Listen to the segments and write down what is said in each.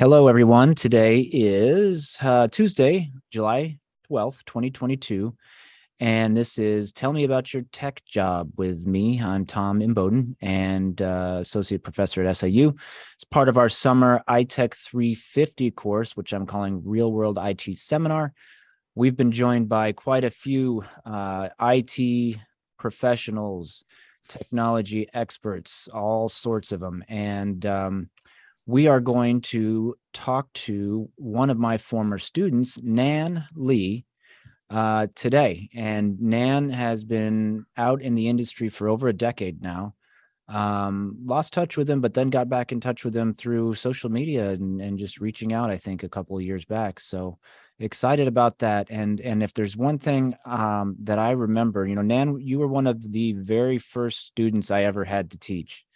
Hello, everyone. Today is uh, Tuesday, July 12th, 2022. And this is Tell Me About Your Tech Job with me. I'm Tom Imboden and uh, Associate Professor at SIU. It's part of our summer iTech 350 course, which I'm calling Real World IT Seminar. We've been joined by quite a few uh, IT professionals, technology experts, all sorts of them. And um, we are going to talk to one of my former students, Nan Li, uh, today. And Nan has been out in the industry for over a decade now. Um, lost touch with him, but then got back in touch with him through social media and, and just reaching out, I think, a couple of years back. So excited about that. And and if there's one thing um, that I remember, you know, Nan, you were one of the very first students I ever had to teach.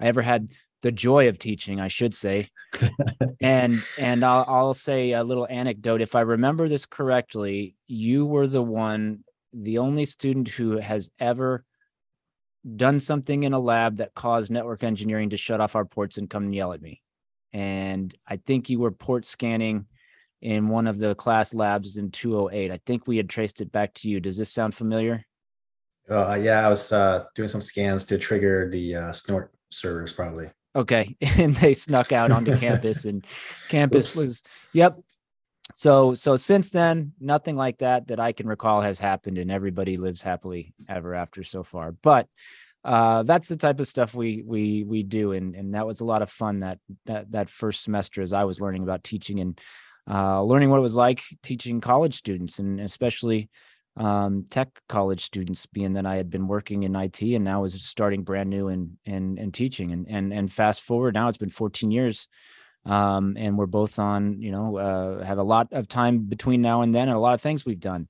I ever had the joy of teaching, I should say. and and I'll, I'll say a little anecdote. If I remember this correctly, you were the one, the only student who has ever done something in a lab that caused network engineering to shut off our ports and come and yell at me. And I think you were port scanning in one of the class labs in 208. I think we had traced it back to you. Does this sound familiar? Uh, yeah, I was uh, doing some scans to trigger the uh, snort servers, probably. Okay. And they snuck out onto campus and campus Oops. was, yep. So, so since then, nothing like that that I can recall has happened and everybody lives happily ever after so far. But uh, that's the type of stuff we we we do and and that was a lot of fun that that that first semester as I was learning about teaching and uh, learning what it was like teaching college students and especially um, tech college students, being that I had been working in IT and now was starting brand new and and and teaching. And and and fast forward now, it's been 14 years, um, and we're both on. You know, uh, have a lot of time between now and then, and a lot of things we've done.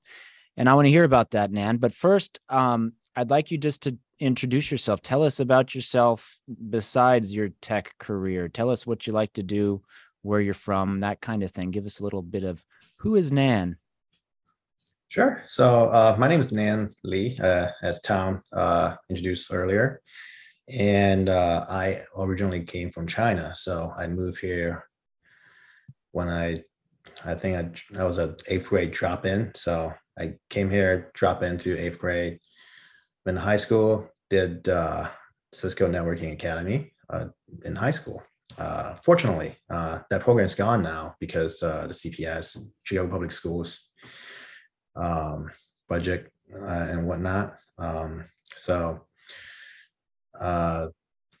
And I want to hear about that, Nan. But first, um, I'd like you just to introduce yourself. Tell us about yourself besides your tech career. Tell us what you like to do, where you're from, that kind of thing. Give us a little bit of who is Nan. Sure. So uh, my name is Nan Li, uh, as Tom uh, introduced earlier. And uh, I originally came from China. So I moved here when I, I think I, I was an eighth grade drop in. So I came here, drop into eighth grade, in high school, did uh, Cisco Networking Academy uh, in high school. fortunately, that program is gone now because the CPS, Chicago Public Schools, um, budget uh, and whatnot. Um, so uh,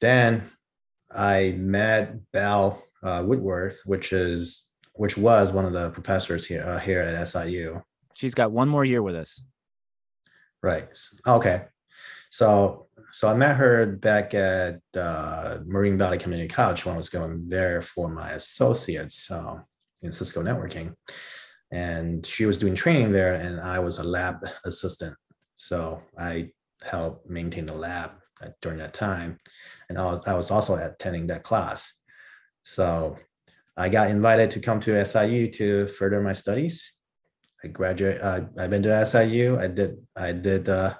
then I met Val uh, Woodworth, which is which was one of the professors here uh, here at SIU. She's got one more year with us. Right. Okay. So so I met her back at uh, Moraine Valley Community College when I was going there for my associates uh, in Cisco networking and she was doing training there and i was a lab assistant. So i helped maintain the lab during that time. And i was also attending that class. So i got invited to come to siu to further my studies. I graduate uh, i've been to siu i did i did uh,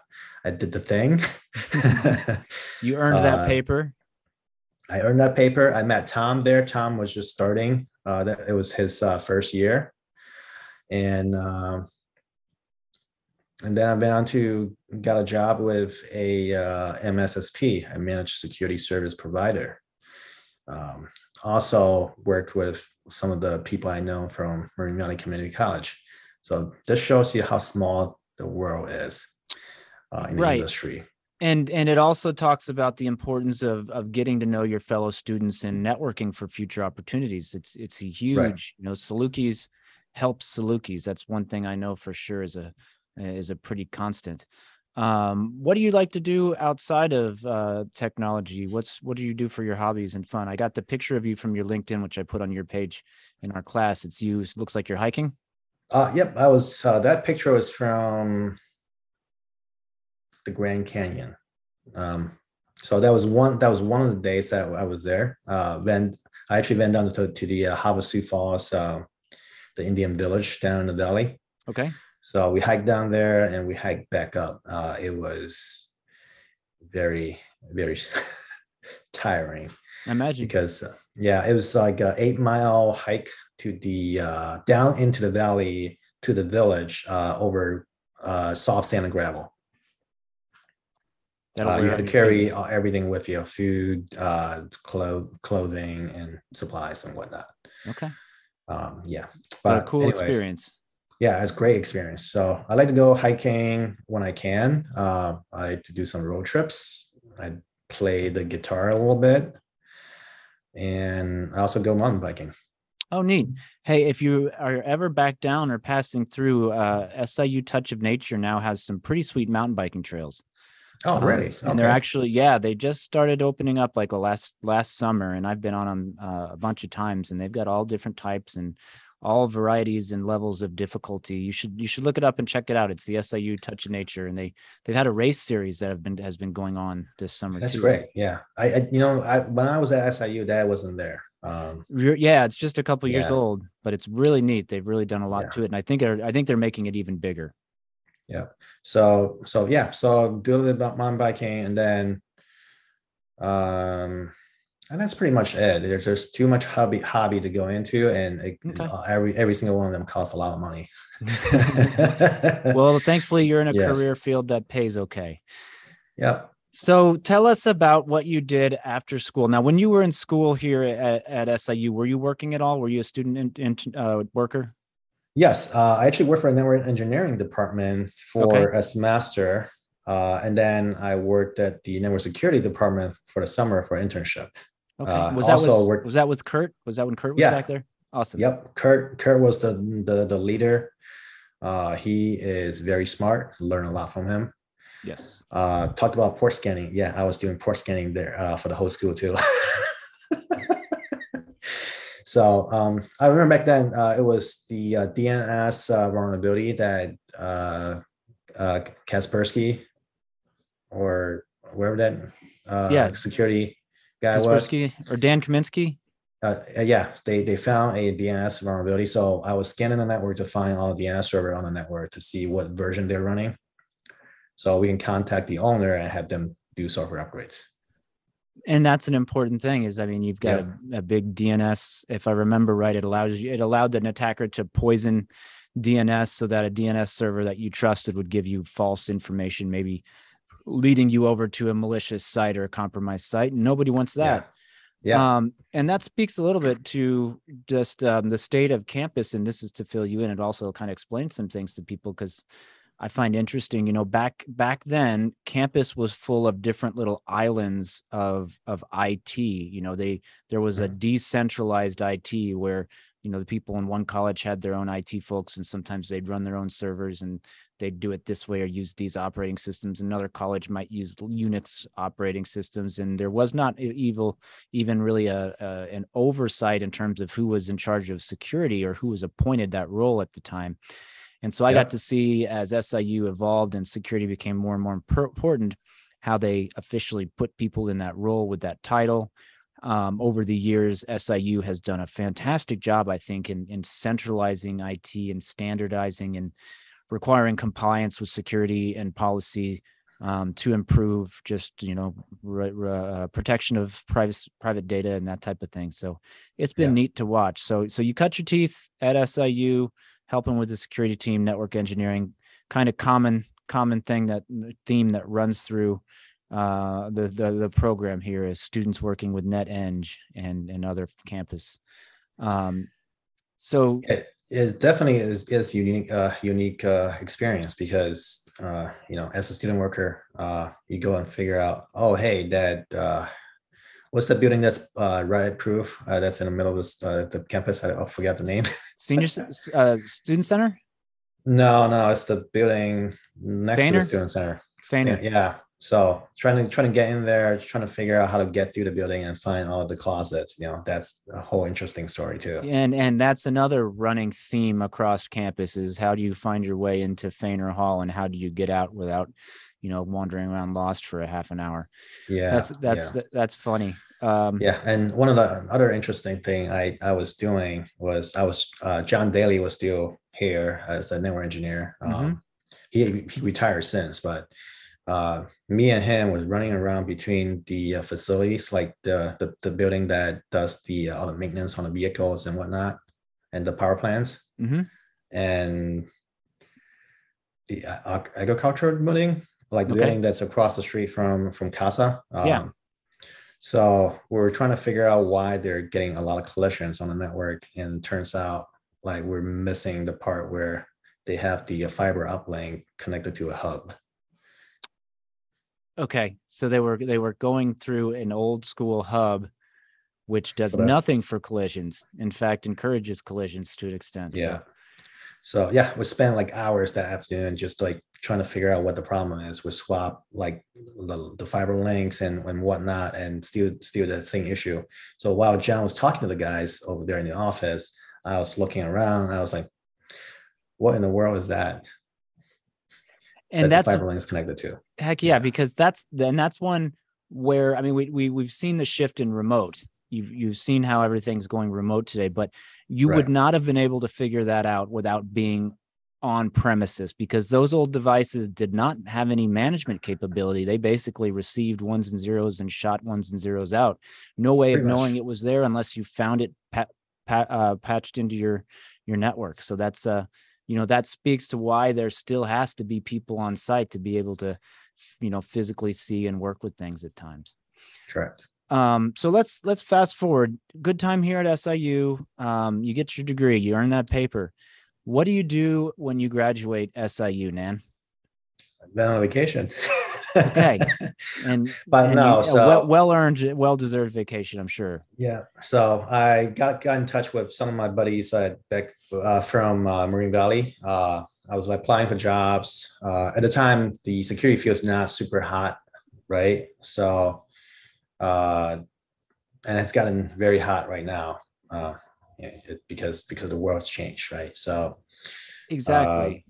i did the thing. You earned that uh, paper? I earned that paper. I met tom there. Tom was just starting uh, that it was his uh, first year and uh, and then I went on to got a job with a uh, MSSP, a managed security service provider. Um, also worked with some of the people I know from Moraine Valley Community College. So this shows you how small the world is uh, in the right. industry. And and it also talks about the importance of of getting to know your fellow students and networking for future opportunities. It's it's a huge, right. you know, Salukis helps Salukis. That's one thing I know for sure is a is a pretty constant. Um, what do you like to do outside of uh, technology? What's what do you do for your hobbies and fun? I got the picture of you from your LinkedIn, which I put on your page in our class. It's you. It looks like you're hiking. Uh, yep, I was. Uh, that picture was from the Grand Canyon. Um, so that was one. That was one of the days that I was there. Uh, I actually went down to, to the uh, Havasu Falls uh, the Indian village down in the valley. Okay. So we hiked down there and we hiked back up. Uh, it was very, very tiring. I imagine because uh, Yeah, it was like a eight mile hike to the uh, down into the valley to the village uh, over uh, soft sand and gravel. Uh, you had to carry everything with you: food, uh, clo- clothing, and supplies and whatnot. Okay. Um, yeah, But a cool anyways, experience. yeah, it's great experience. So I like to go hiking when I can. Uh, I like to do some road trips. I play the guitar a little bit, and I also go mountain biking. Oh, neat. Hey, if you are ever back down or passing through, uh, SIU Touch of Nature now has some pretty sweet mountain biking trails. Oh, Um, really? And they're actually, yeah, they just started opening up like a last last summer, and I've been on them uh, a bunch of times, and they've got all different types and all varieties and levels of difficulty. You should you should look it up and check it out. It's the SIU Touch of Nature, and they they've had a race series that have been has been going on this summer That's too. great. Yeah, I, I you know, I when I was at SIU, that wasn't there. Um, Yeah, it's just a couple years old, but it's really neat. They've really done a lot Yeah. to it, and I think I think they're making it even bigger. So so yeah, so do a little bit about mountain biking, and then, um, and that's pretty much it. There's just too much hobby hobby to go into, and it, Okay. every every single one of them costs a lot of money. well, thankfully, you're in a Yes. career field that pays okay. Yep. So tell us about what you did after school. Now, when you were in school here at, at SIU, were you working at all? Were you a student in, in, uh, worker? Yes, uh, I actually worked for a network engineering department for Okay. a semester, uh, and then I worked at the network security department for the summer for internship. Okay. Uh, was that also was, worked- was that with Kurt? Was that when Kurt was Yeah. back there? Awesome. Yep, Kurt. Kurt was the the, the leader. Uh, he is very smart. Learn a lot from him. Yes. Uh, talked about port scanning. Yeah, I was doing port scanning there uh, for the whole school too. so um, I remember back then uh, it was the uh, DNS uh, vulnerability that uh, uh, Kaspersky or wherever that uh, Yeah. security guy was. Kaspersky or Dan Kaminsky? Yeah, they they found a DNS vulnerability. So I was scanning the network to find all the DNS server on the network to see what version they're running. So we can contact the owner and have them do software upgrades. And that's an important thing is i mean you've got a, a big dns if i remember right it allows you it allowed an attacker to poison dns so that a dns server that you trusted would give you false information maybe leading you over to a malicious site or a compromised site nobody wants that. Yeah. um, and that speaks a little bit to just um, the state of campus and this is to fill you in it also kind of explains some things to people because i find interesting you know back back then campus was full of different little islands of of it you know they there was a mm-hmm. decentralized it where you know the people in one college had their own it folks and sometimes they'd run their own servers and they'd do it this way or use these operating systems another college might use unix operating systems and there was not evil even really a, a an oversight in terms of who was in charge of security or who was appointed that role at the time. And so I Yeah. got to see as SIU evolved and security became more and more important, how they officially put people in that role with that title. Um, over the years, SIU has done a fantastic job, I think, in, in centralizing IT and standardizing and requiring compliance with security and policy um, to improve just you know re- re- uh, protection of private private data and that type of thing. So it's been Yeah. neat to watch. So so you cut your teeth at SIU, helping with the security team, network engineering, kind of common common thing that theme that runs through uh, the, the the program here is students working with NetEng and and other campus. Um, so It is definitely is is unique uh, unique uh, experience because uh, you know as a student worker uh, you go and figure out oh hey that uh, what's the building that's uh, riot proof uh, that's in the middle of this, uh, the campus? I, I forgot the name. senior uh, student center, no no it's the building next to the student center. Faner. yeah, so trying to trying to get in there trying to figure out how to get through the building and find all the closets you know that's a whole interesting story too. And and that's another running theme across campus is how do you find your way into Faner Hall and how do you get out without, you know, wandering around lost for a half an hour. yeah that's yeah. that's that's funny. Um Yeah, and one of the other interesting thing I I was doing was I was uh, John Daly was still here as a network engineer. Um, Mhm. he, he retired since, but uh, me and him was running around between the uh, facilities, like the, the the building that does the uh, all the maintenance on the vehicles and whatnot, and the power plants, Mhm. and the uh, ag- agricultural building, like the Okay. building that's across the street from from Casa. Yeah. Um, So we're trying to figure out why they're getting a lot of collisions on the network, and turns out like we're missing the part where they have the fiber uplink connected to a hub. Okay, so they were they were going through an old school hub, which does nothing for collisions. In fact, encourages collisions to an extent. Yeah. So yeah, we spent like hours that afternoon just like trying to figure out what the problem is. We swap like the, the fiber links and, and whatnot, and still still that same issue. So while John was talking to the guys over there in the office, I was looking around. I was like, "What in the world is that?" and that that's the fiber links connected to. heck yeah, yeah. because that's then that's one where I mean we we we've seen the shift in remote. You've you've seen how everything's going remote today, but you would not have been able to figure that out without being on premises because those old devices did not have any management capability. They basically received ones and zeros and shot ones and zeros out. No way of Pretty much. knowing it was there unless you found it pa- pa- uh, patched into your your network. So that's uh you know that speaks to why there still has to be people on site to be able to you know physically see and work with things at times. Correct. Um, so let's let's fast forward. Good time here at SIU. Um, you get your degree, you earn that paper. What do you do when you graduate SIU, Nan? Then on vacation. Okay. And but and no, you- so well, well earned, well deserved vacation, I'm sure. Yeah, so I got got in touch with some of my buddies uh, back uh, from uh, Moraine Valley. Uh, I was applying for jobs. Uh, at the time, the security field is not super hot, right? So, uh, and it's gotten very hot right now uh, it, because because the world's changed, right? So, Exactly.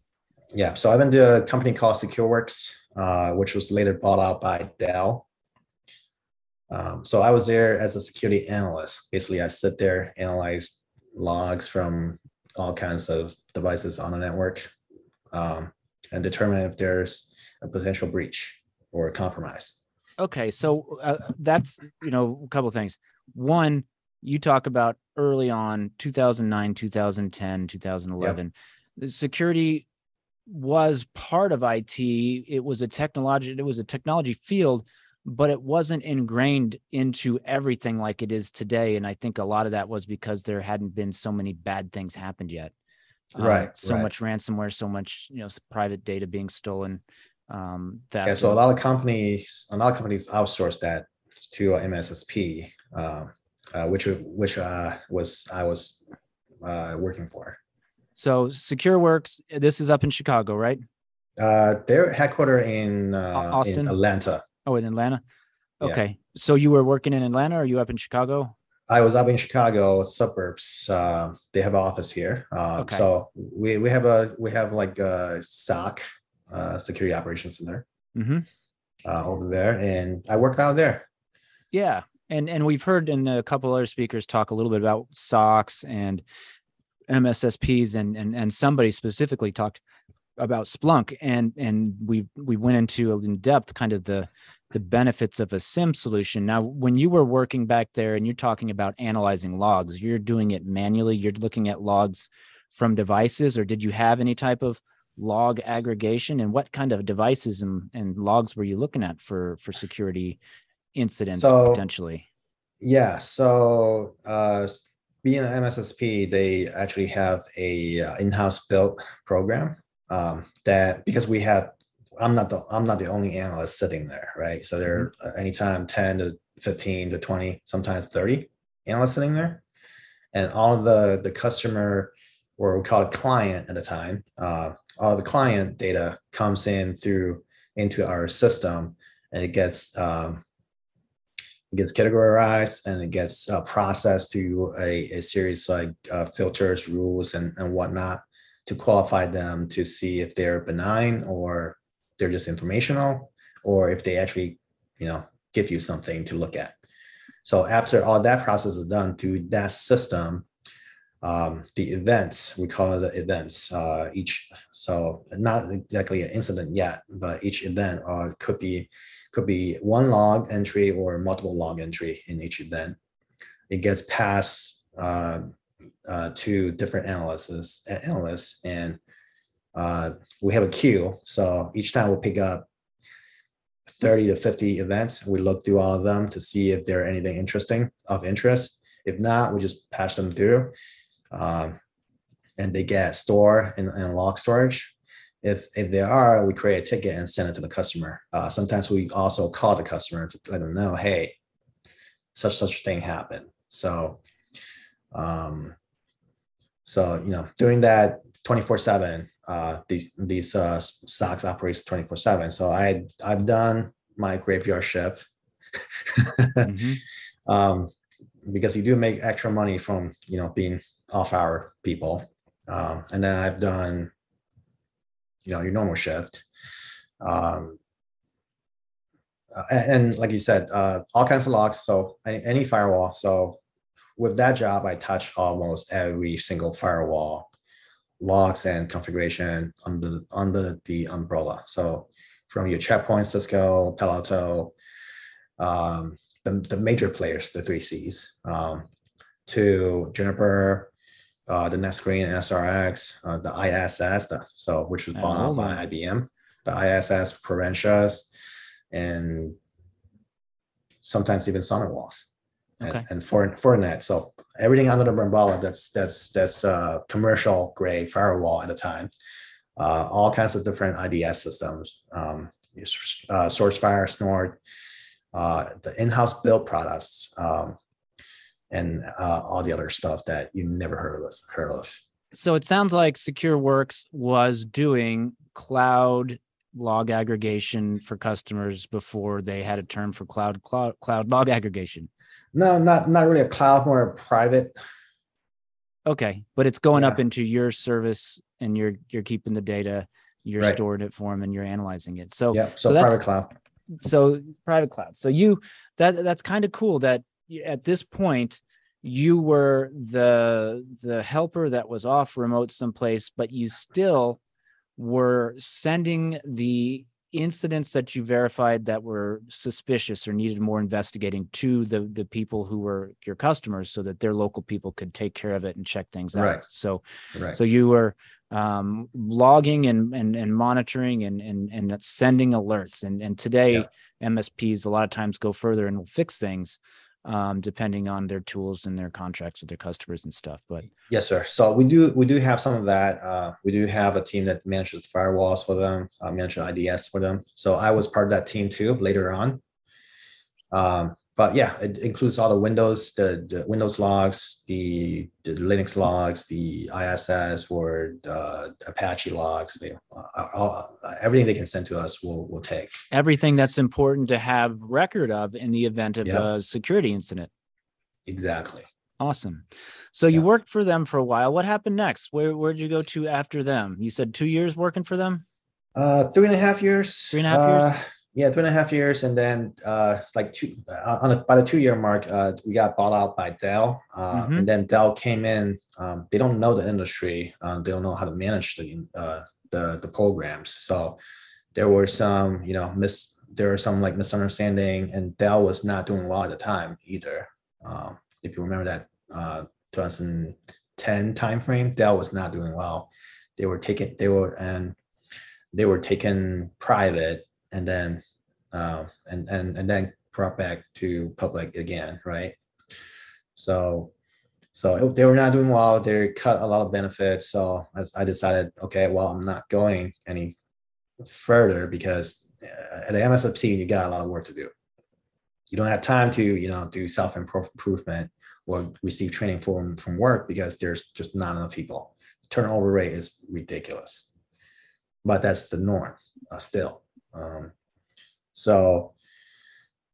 yeah, so I went to a company called SecureWorks, uh, which was later bought out by Dell. Um, so I was there as a security analyst. Basically, I sit there, analyze logs from all kinds of devices on the network, um, and determine if there's a potential breach or a compromise. Okay so uh, that's you know a couple things. One you talk about early on 2009 2010 2011 the security was part of it it was a technology it was a technology field but it wasn't ingrained into everything like it is today and i think a lot of that was because there hadn't been so many bad things happened yet. Um, Right, so right. much ransomware so much you know private data being stolen um that Yeah, so a lot of companies, a lot of companies outsource that to MSSP, uh, uh, which which uh, was I was uh, working for. So SecureWorks, this is up in Chicago, right? Uh, they're headquartered in, uh, Austin? in Atlanta. Oh, in Atlanta. Yeah. Okay. So you were working in Atlanta or are you up in Chicago? I was up in Chicago suburbs. They have an office here. Um, Okay. So we we have a we have like a SOC, uh, security operations center hmm uh, over there, and I worked out there. Yeah. And and we've heard in a couple other speakers talk a little bit about SOCs and MSSPs and and and somebody specifically talked about Splunk and and we we went into in depth kind of the the benefits of a SIEM solution. Now, when you were working back there and you're talking about analyzing logs, you're doing it manually. You're looking at logs from devices, or did you have any type of log aggregation? And what kind of devices and, and logs were you looking at for for security incidents So- potentially? Yeah. So uh, being an MSSP, they actually have a uh, in-house built program um, that because we have. I'm not the I'm not the only analyst sitting there, right? So there are uh, anytime 10 to 15 to 20, sometimes 30 analysts sitting there, and all of the the customer or we call it client at the time, uh, all the client data comes in through into our system, and it gets um, it gets categorized and it gets uh, processed through a, a series like uh, filters, rules, and, and whatnot to qualify them to see if they're benign or they're just informational or if they actually, you know, give you something to look at. So after all that process is done through that system, um, the events we call the events uh, each so not exactly an incident yet but each event uh, could be could be one log entry or multiple log entry in each event. It gets passed uh, uh, to different analysts analysts and uh, we have a queue so each time we'll pick up 30 to 50 events we look through all of them to see if there are anything interesting of interest. If not we just patch them through um, and they get store and, in log storage. If if they are, we create a ticket and send it to the customer. Uh, sometimes we also call the customer to let them know, hey, such such thing happened. So, um, so you know, doing that twenty four seven. Uh, these these uh, SOCs operates twenty four seven. So I I've done my graveyard shift. mm-hmm. um, because you do make extra money from you know being off hour people. Um, and then I've done, you know, your normal shift. Um, and, and, like you said, uh, all kinds of logs. So any, any firewall. So with that job, I touch almost every single firewall logs and configuration under under the umbrella. So from your checkpoint, Cisco, Palo Alto, um, the, the major players, the three C's, um, to Juniper, uh, the NetScreen SRX, uh, the ISS, the, so which was bought by IBM, the ISS Proventia, and sometimes even SonicWalls and, okay. and for Fortinet. So everything under the umbrella that's that's that's uh, commercial grade firewall at the time. Uh, all kinds of different IDS systems, um, uh, SourceFire, Snort, uh, the in-house built products, um, and uh, all the other stuff that you never heard of. Heard of. So it sounds like SecureWorks was doing cloud log aggregation for customers before they had a term for cloud cloud cloud log aggregation. No, not not really a cloud, more a private. Okay, but it's going yeah. up into your service, and you're you're keeping the data, you're right. storing it for them, and you're analyzing it. So yeah, so, so private cloud. So private cloud. So you that that's kind of cool that at this point you were the the helper that was off remote someplace but you still were sending the incidents that you verified that were suspicious or needed more investigating to the the people who were your customers so that their local people could take care of it and check things right. out so right. so you were um, logging and, and and monitoring and and and sending alerts and and today yeah. msps a lot of times go further and will fix things um, depending on their tools and their contracts with their customers and stuff. But yes, sir. So we do we do have some of that. Uh, we do have a team that manages firewalls for them, uh, manages IDS for them. So I was part of that team too later on. Um, but yeah, it includes all the Windows, the, the Windows logs, the, the, Linux logs, the ISS or uh, Apache logs. You know, all, everything they can send to us, we'll we'll take. Everything that's important to have record of in the event of yep. a security incident. Exactly. Awesome. So yeah. you worked for them for a while. What happened next? Where where'd you go to after them? You said two years working for them. Uh, three and a half years. Three and a half uh, years yeah, two and a half years, and then uh, like two uh, on a, by the two year mark, uh, we got bought out by Dell, uh, mm-hmm. and then Dell came in. Um, they don't know the industry, um, they don't know how to manage the uh, the the programs. So there were some, you know, miss there were some like misunderstanding, and Dell was not doing well at the time either. Um, if you remember that uh, 2010 timeframe, Dell was not doing well. They were taken, they were and they were taken private and then uh, and and and then brought back to public again, right? So so they were not doing well. They cut a lot of benefits. So I decided, okay, well, I'm not going any further because uh, at MSSP you got a lot of work to do. You don't have time to, you know, do self improvement or receive training from from work because there's just not enough people. Turnover rate is ridiculous, but that's the norm uh, still. Um, so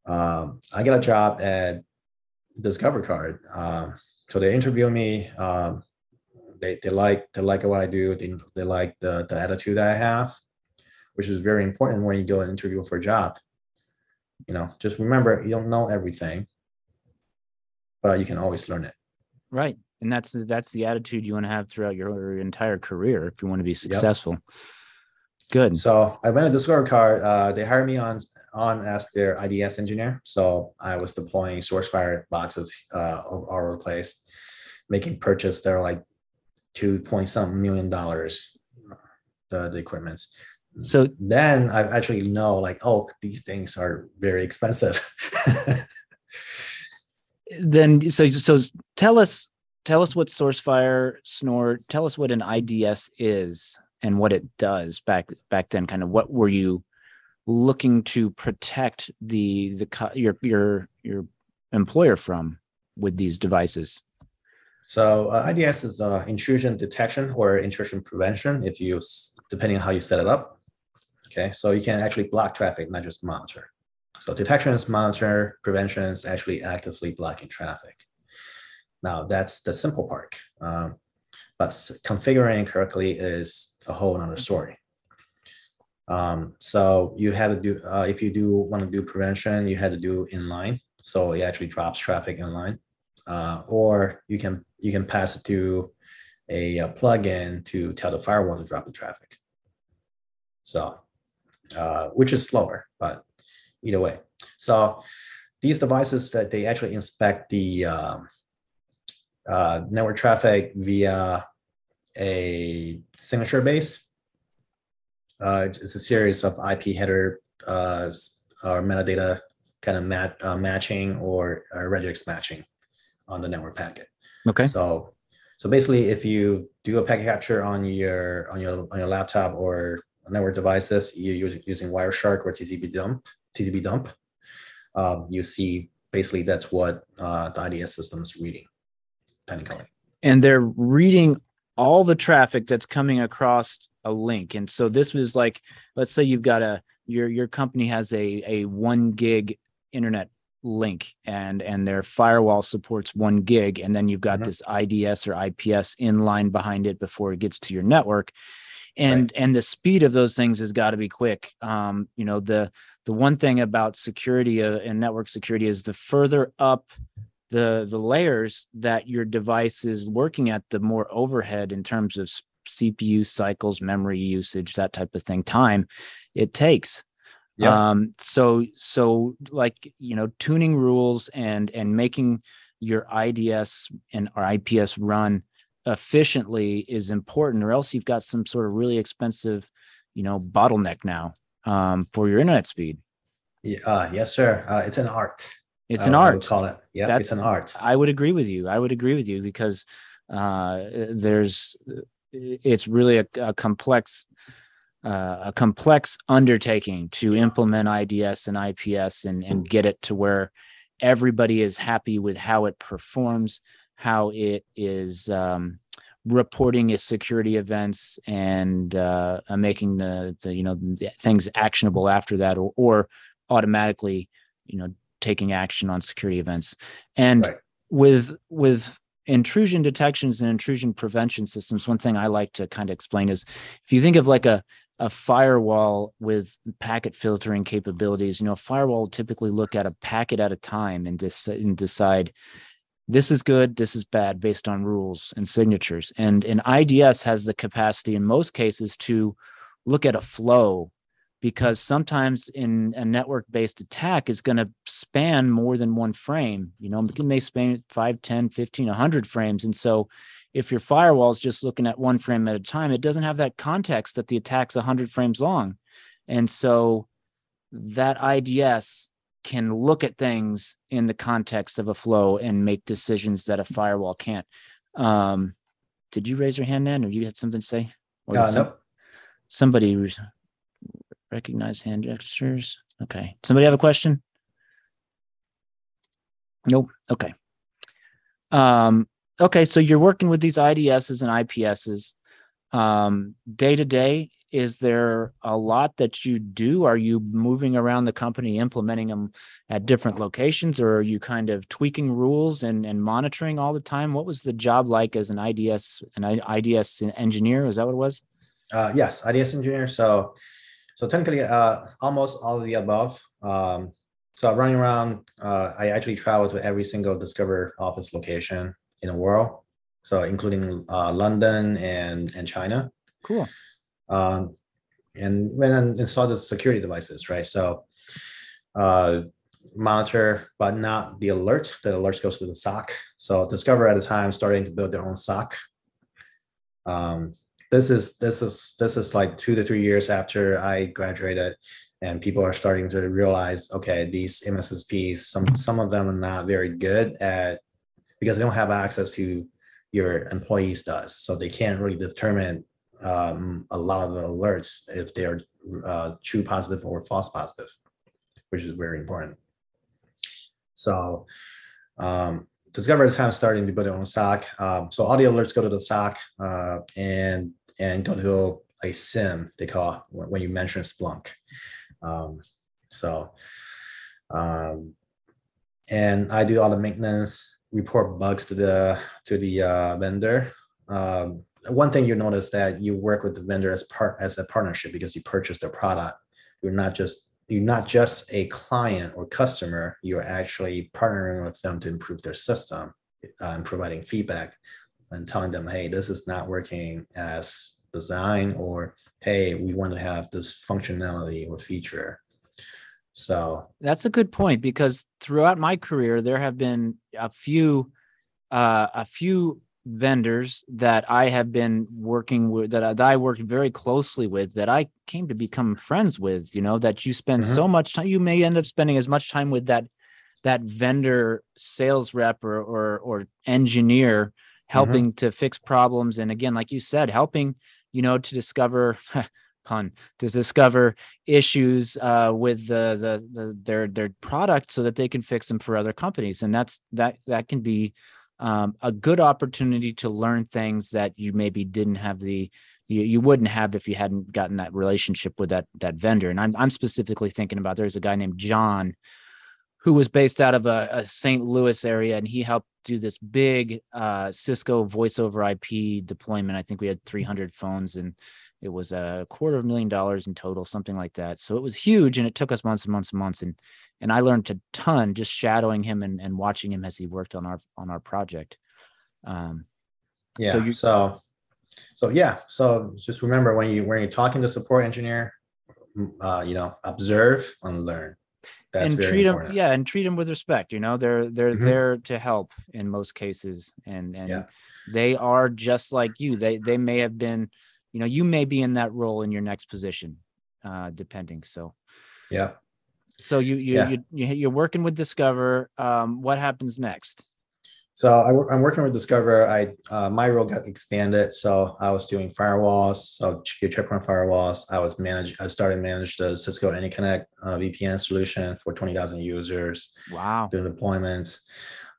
um, I got a job at Discover Card. Um, so they interview me. Um, they, they like they like what I do. They, they like the, the attitude that I have, which is very important when you go and interview for a job. You know, just remember you don't know everything, but you can always learn it. Right. And that's that's the attitude you want to have throughout your entire career if you want to be successful. Yep. Good. So I went to Discover Card. Uh, they hired me on on as their IDS engineer. So I was deploying SourceFire boxes uh, all over the place, making purchase They're like two point something million dollars. The the equipments. So then I actually know like, oh, these things are very expensive. then so so tell us tell us what SourceFire Snort. Tell us what an IDS is and what it does back back then. Kind of what were you looking to protect the the your your your employer from with these devices? So uh, IDS is uh, intrusion detection or intrusion prevention. If you depending on how you set it up. Okay, so you can actually block traffic, not just monitor. So detection is monitor, prevention is actually actively blocking traffic. Now that's the simple part. Um, but configuring correctly is a whole other story. Um, so you have to do, uh, if you do want to do prevention, you had to do inline. So it actually drops traffic inline. Uh, or you can you can pass it through a, a plugin to tell the firewall to drop the traffic. So, uh, which is slower, but either way. So these devices that they actually inspect the um, uh, network traffic via a signature base. Uh, it's a series of IP header uh, or metadata kind of mat, uh, matching or uh, regex matching on the network packet. Okay. So, so basically, if you do a packet capture on your on your on your laptop or network devices, you're using, using Wireshark or TCP dump, TCP dump. Um, you see, basically, that's what uh, the IDS system is reading, technically. And they're reading all the traffic that's coming across a link. And so this was like, let's say you've got a your your company has a a one gig internet link and and their firewall supports one gig and then you've got mm-hmm. this ids or ips in line behind it before it gets to your network and right. and the speed of those things has got to be quick um you know the the one thing about security uh, and network security is the further up the the layers that your device is working at the more overhead in terms of cpu cycles memory usage that type of thing time it takes. Yeah. um so so like you know tuning rules and and making your ids and or ips run efficiently is important or else you've got some sort of really expensive you know bottleneck now um, for your internet speed. Yeah, uh, yes sir. Uh, it's an art it's an art. call it. Yeah, That's, it's an art. I would agree with you. I would agree with you because uh, there's it's really a, a complex uh, a complex undertaking to implement IDS and IPS and and get it to where everybody is happy with how it performs, how it is um, reporting its security events and uh, making the the you know the things actionable after that or, or automatically you know taking action on security events. And right. with with intrusion detections and intrusion prevention systems, one thing I like to kind of explain is if you think of like a a firewall with packet filtering capabilities, you know, a firewall will typically look at a packet at a time and, dis- and decide this is good, this is bad based on rules and signatures. And an IDS has the capacity in most cases to look at a flow because sometimes in a network based attack is going to span more than one frame you know it may span 5 10 15 100 frames. And so if your firewall is just looking at one frame at a time it doesn't have that context that the attack's 100 frames long. And so that ids can look at things in the context of a flow and make decisions that a firewall can't. Um did you raise your hand then or you had something to say? Or uh, somebody Recognize hand gestures. Okay. Somebody have a question? Nope. Okay. Um, okay. So you're working with these IDSs and IPSs um, day to day. Is there a lot that you do? Are you moving around the company, implementing them at different locations, or are you kind of tweaking rules and, and monitoring all the time? What was the job like as an IDS an IDS engineer? Is that what it was? Uh, yes, IDS engineer. So so technically, uh, almost all of the above. Um, so running around, uh, I actually travel to every single Discover office location. in the world, so including uh, London and and China. Cool. Um, and when I install the security devices, right? So uh, monitor, but not the alert. The alerts goes to the SOC. So Discover at the time starting to build their own SOC. Um, this is this is this is like two to three years after I graduated, and people are starting to realize, okay, these MSSPs, some some of them are not very good at because they don't have access to your employees does, so they can't really determine um, a lot of the alerts if they are uh, true positive or false positive, which is very important. So um, Discover the time starting to build their own SOC. Um, so all the alerts go to the SOC uh, and and go to a SIEM they call when, you mention Splunk. Um, so um, and I do all the maintenance, report bugs to the to the uh, vendor. Um, one thing you notice that you work with the vendor as part as a partnership because you purchase their product. You're not just you're not just a client or customer. You're actually partnering with them to improve their system uh, and providing feedback and telling them, hey, this is not working as designed, or hey, we want to have this functionality or feature. So that's a good point because throughout my career, there have been a few, uh, a few vendors that I have been working with that I, that I worked very closely with that I came to become friends with, you know, that you spend mm-hmm. so much time, you may end up spending as much time with that that vendor sales rep or or, or engineer. Helping mm-hmm. to fix problems and again like you said helping you know to discover pun to discover issues uh, with the, the the their their product so that they can fix them for other companies and that's that that can be um, a good opportunity to learn things that you maybe didn't have the you, you wouldn't have if you hadn't gotten that relationship with that that vendor. And I'm I'm specifically thinking about there's a guy named John who was based out of a, a St. Louis area, and he helped do this big uh, Cisco voice over IP deployment. I think we had 300 phones, and it was a quarter of a million dollars in total, something like that. So it was huge, and it took us months and months and months. And and I learned a ton just shadowing him and, and watching him as he worked on our on our project. Um, yeah. So you so so yeah. So just remember when you when you're talking to support engineer, uh, you know, observe and learn. That's and treat important. them, yeah, and treat them with respect. You know, they're they're mm-hmm. there to help in most cases, and and yeah. they are just like you. They they may have been, you know, you may be in that role in your next position, uh, depending. So, yeah, so you you, yeah. you you're working with Discover. Um, what happens next? So I, am working with Discover. I uh, my role got expanded. So I was doing firewalls, so checkpoint firewalls. I was manage. I started manage the Cisco AnyConnect uh, VPN solution for twenty thousand users. Wow. Doing deployments.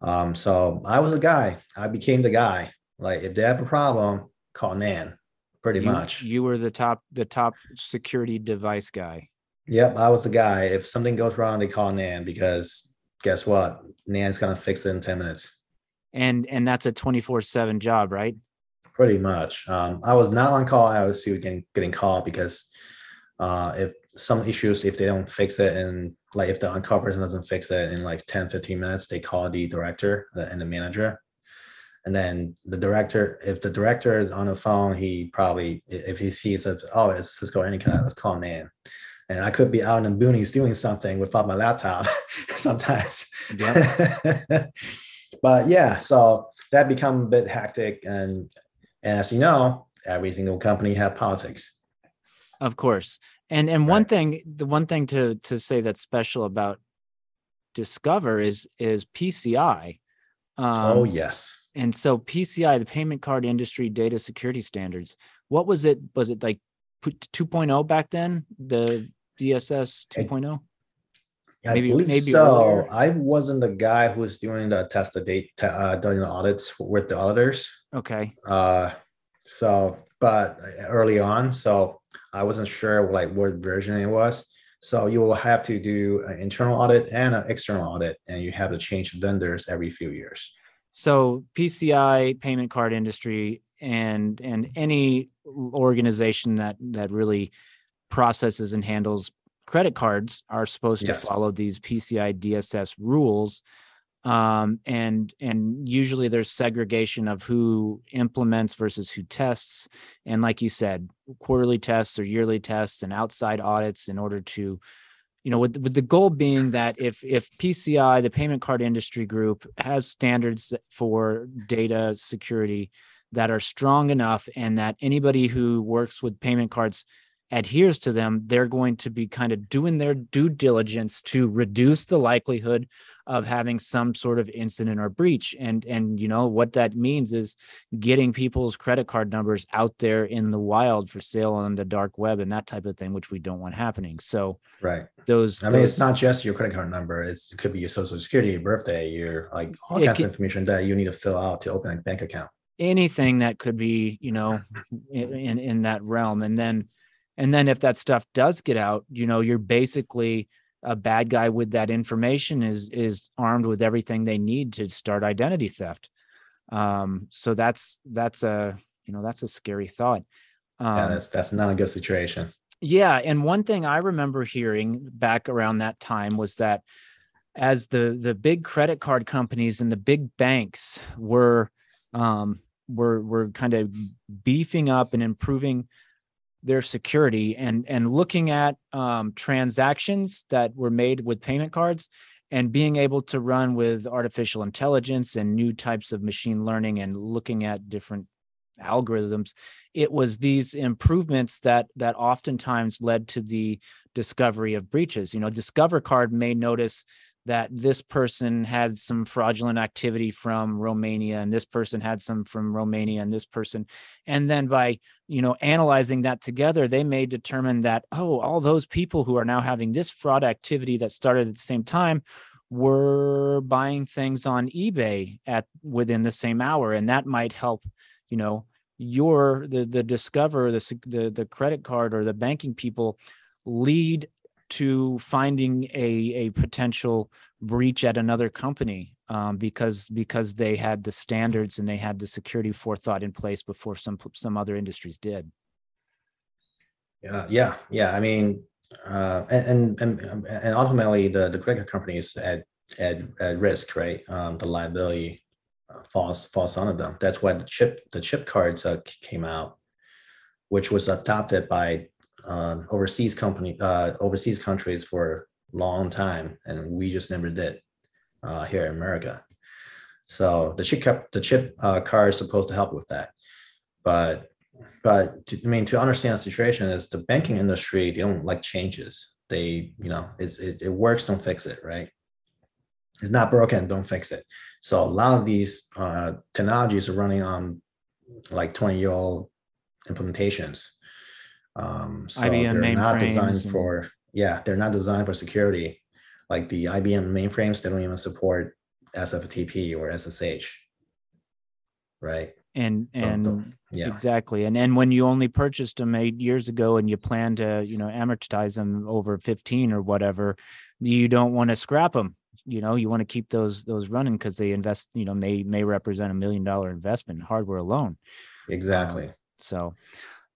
Um, so I was a guy. I became the guy. Like if they have a problem, call Nan. Pretty you, much. You were the top the top security device guy. Yep, I was the guy. If something goes wrong, they call Nan because guess what? Nan's gonna fix it in 10 minutes. And and that's a 24-7 job, right? Pretty much. Um, I was not on call. I was still getting getting called because uh, if some issues, if they don't fix it and like if the on-call person doesn't fix it in like 10, 15 minutes, they call the director and the manager. And then the director, if the director is on the phone, he probably if he sees that, oh, it's Cisco AnyConnect, let's call Nan and I could be out in the boonies doing something without my laptop sometimes. Yeah. but yeah, so that become a bit hectic, and, and as you know, every single company have politics. Of course, and and one thing, the one thing to to say that's special about Discover is is PCI. Um, oh yes. And so PCI, the payment card industry data security standards. What was it? Was it like 2.0 back then? The DSS 2.0? I maybe, believe maybe so. Earlier. I wasn't the guy who was doing the test the date, uh, doing the audits with the auditors. Okay. Uh, so, but early on, so I wasn't sure like what version it was. So you will have to do an internal audit and an external audit, and you have to change vendors every few years. So PCI, payment card industry, and and any organization that that really processes and handles credit cards are supposed yes. to follow these PCI DSS rules. um, and and usually there's segregation of who implements versus who tests and like you said quarterly tests or yearly tests and outside audits in order to you know with, with the goal being that if if pci the payment card industry group has standards for data security that are strong enough and that anybody who works with payment cards adheres to them, they're going to be kind of doing their due diligence to reduce the likelihood of having some sort of incident or breach. And and you know what that means is getting people's credit card numbers out there in the wild for sale on the dark web and that type of thing, which we don't want happening. So right. Those I those, mean it's not just your credit card number, it's, it could be your social security, your birthday, your like all kinds can- of information that you need to fill out to open a bank account. anything that could be you know in in that realm and then and then if that stuff does get out you know you're basically a bad guy with that information is is armed with everything they need to start identity theft um so that's that's a you know that's a scary thought um yeah, that's that's not a good situation. yeah, and one thing I remember hearing back around that time was that as the the big credit card companies and the big banks were um were were kind of beefing up and improving their security and and looking at um, transactions that were made with payment cards and being able to run with artificial intelligence and new types of machine learning and looking at different algorithms it was these improvements that that oftentimes led to the discovery of breaches. You know discover card may notice that this person had some fraudulent activity from romania and this person had some from romania and this person and then by you know analyzing that together they may determine that oh all those people who are now having this fraud activity that started at the same time were buying things on ebay at within the same hour and that might help you know your the the discover the the the credit card or the banking people lead to finding a a potential breach at another company um, because because they had the standards and they had the security forethought in place before some some other industries did. Yeah, yeah, yeah. I mean, uh, and and and ultimately, the the credit companies at at at risk, right? Um, the liability uh, falls falls on them. That's why the chip the chip cards uh, came out, which was adopted by um, overseas company uh, overseas countries for a long time, and we just never did uh, here in America. So the chip cap- the chip uh, card is supposed to help with that, but but to, I mean, to understand the situation is the banking industry, they don't like changes. They, you know, it's, it, it works, don't fix it, right? It's not broken, don't fix it. So a lot of these uh, technologies are running on like 20 year old implementations. Um, so IBM they're not mainframes designed and- for, yeah, they're not designed for security. Like the IBM mainframes, they don't even support SFTP or SSH, right? And So and Yeah. exactly. And and when you only purchased them eight years ago and you plan to you know amortize them over fifteen or whatever, you don't want to scrap them. You know, you want to keep those those running because they invest. You know, may may represent a million dollar investment in hardware alone. Exactly. So,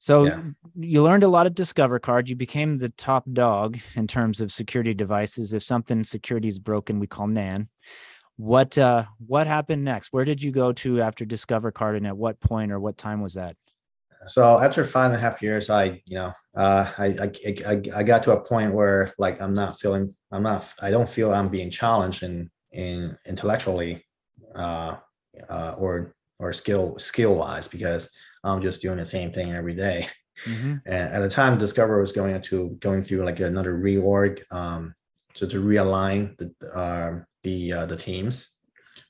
so Yeah. you learned a lot at Discover Card. You became the top dog in terms of security devices. If something security is broken, we call Nan. What uh what happened next? Where did you go to after Discover Card, and at what point or what time was that? So after five and a half years, I, you know, uh, I, I, I, I got to a point where like I'm not feeling, I'm not, I don't feel I'm being challenged in, in intellectually, uh, uh, or or skill skill wise because I'm just doing the same thing every day. Mhm. And at the time, Discover was going into going through like another reorg, um, so to realign the um the uh, the teams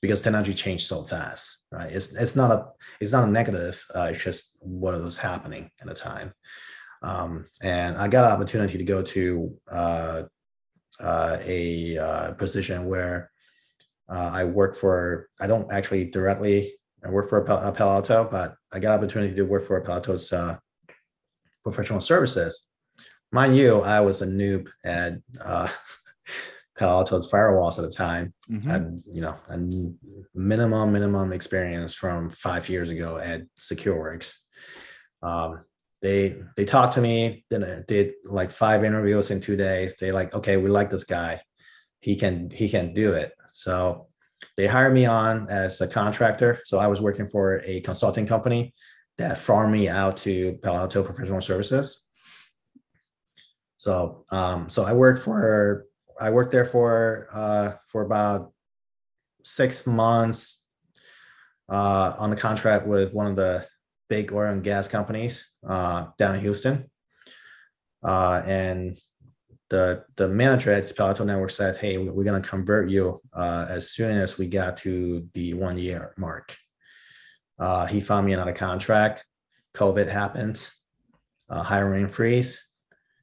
because technology changed so fast, right? It's it's not a it's not a negative. Uh, it's just what was happening at the time. Um, and I got an opportunity to go to uh, uh, a uh, position where uh, I work for. I don't actually directly I work for a Palo Alto, but I got an opportunity to work for Palo Alto's uh, professional services. Mind you, I was a noob at uh, Palo Alto's firewalls at the time. Mhm. had you know a minimum minimum experience from five years ago at SecureWorks. Um, they they talked to me, then I did like five interviews in two days. They like, okay, we like this guy. He can he can do it. So they hired me on as a contractor. So I was working for a consulting company that farmed me out to Palo Alto Professional Services. So um, so I worked for I worked there for uh, for about six months uh, on a contract with one of the big oil and gas companies uh, down in Houston. Uh, and the the manager at Palo Network said, "Hey, we're going to convert you uh, as soon as we got to the one year mark." Uh, he found me another contract. COVID happened, uh, hiring freeze.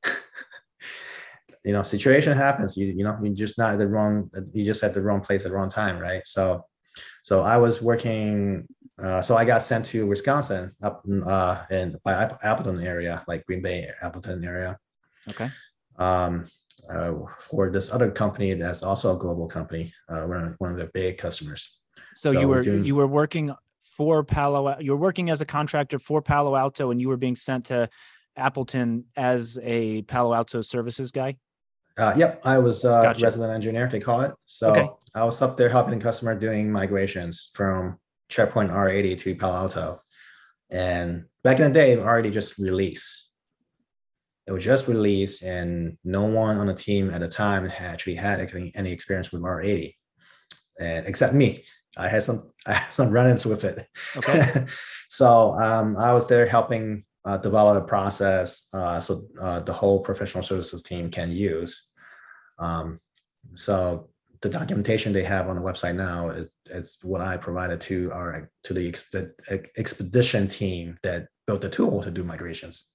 you know, situation happens. You you know, you just not at the wrong. You just at the wrong place at the wrong time, right? So, so I was working. Uh, so I got sent to Wisconsin up uh, in by Appleton area, like Green Bay, Appleton area. Okay um, uh, for this other company that's also a global company, uh, one, one of their big customers. So, so you were doing, you were working for Palo. You were working as a contractor for Palo Alto, and you were being sent to Appleton as a Palo Alto services guy. Uh, yep, I was a gotcha. resident engineer. They call it. So okay. I was up there helping customer doing migrations from Checkpoint R80 to Palo Alto. And back in the day, already just released it was just released and no one on the team at the time had actually had any experience with R80 and except me. I had some I had some run-ins with it. Okay. so um, I was there helping uh, develop a process uh, so uh, the whole professional services team can use. Um, so the documentation they have on the website now is is what I provided to our to the expedition team that built the tool to do migrations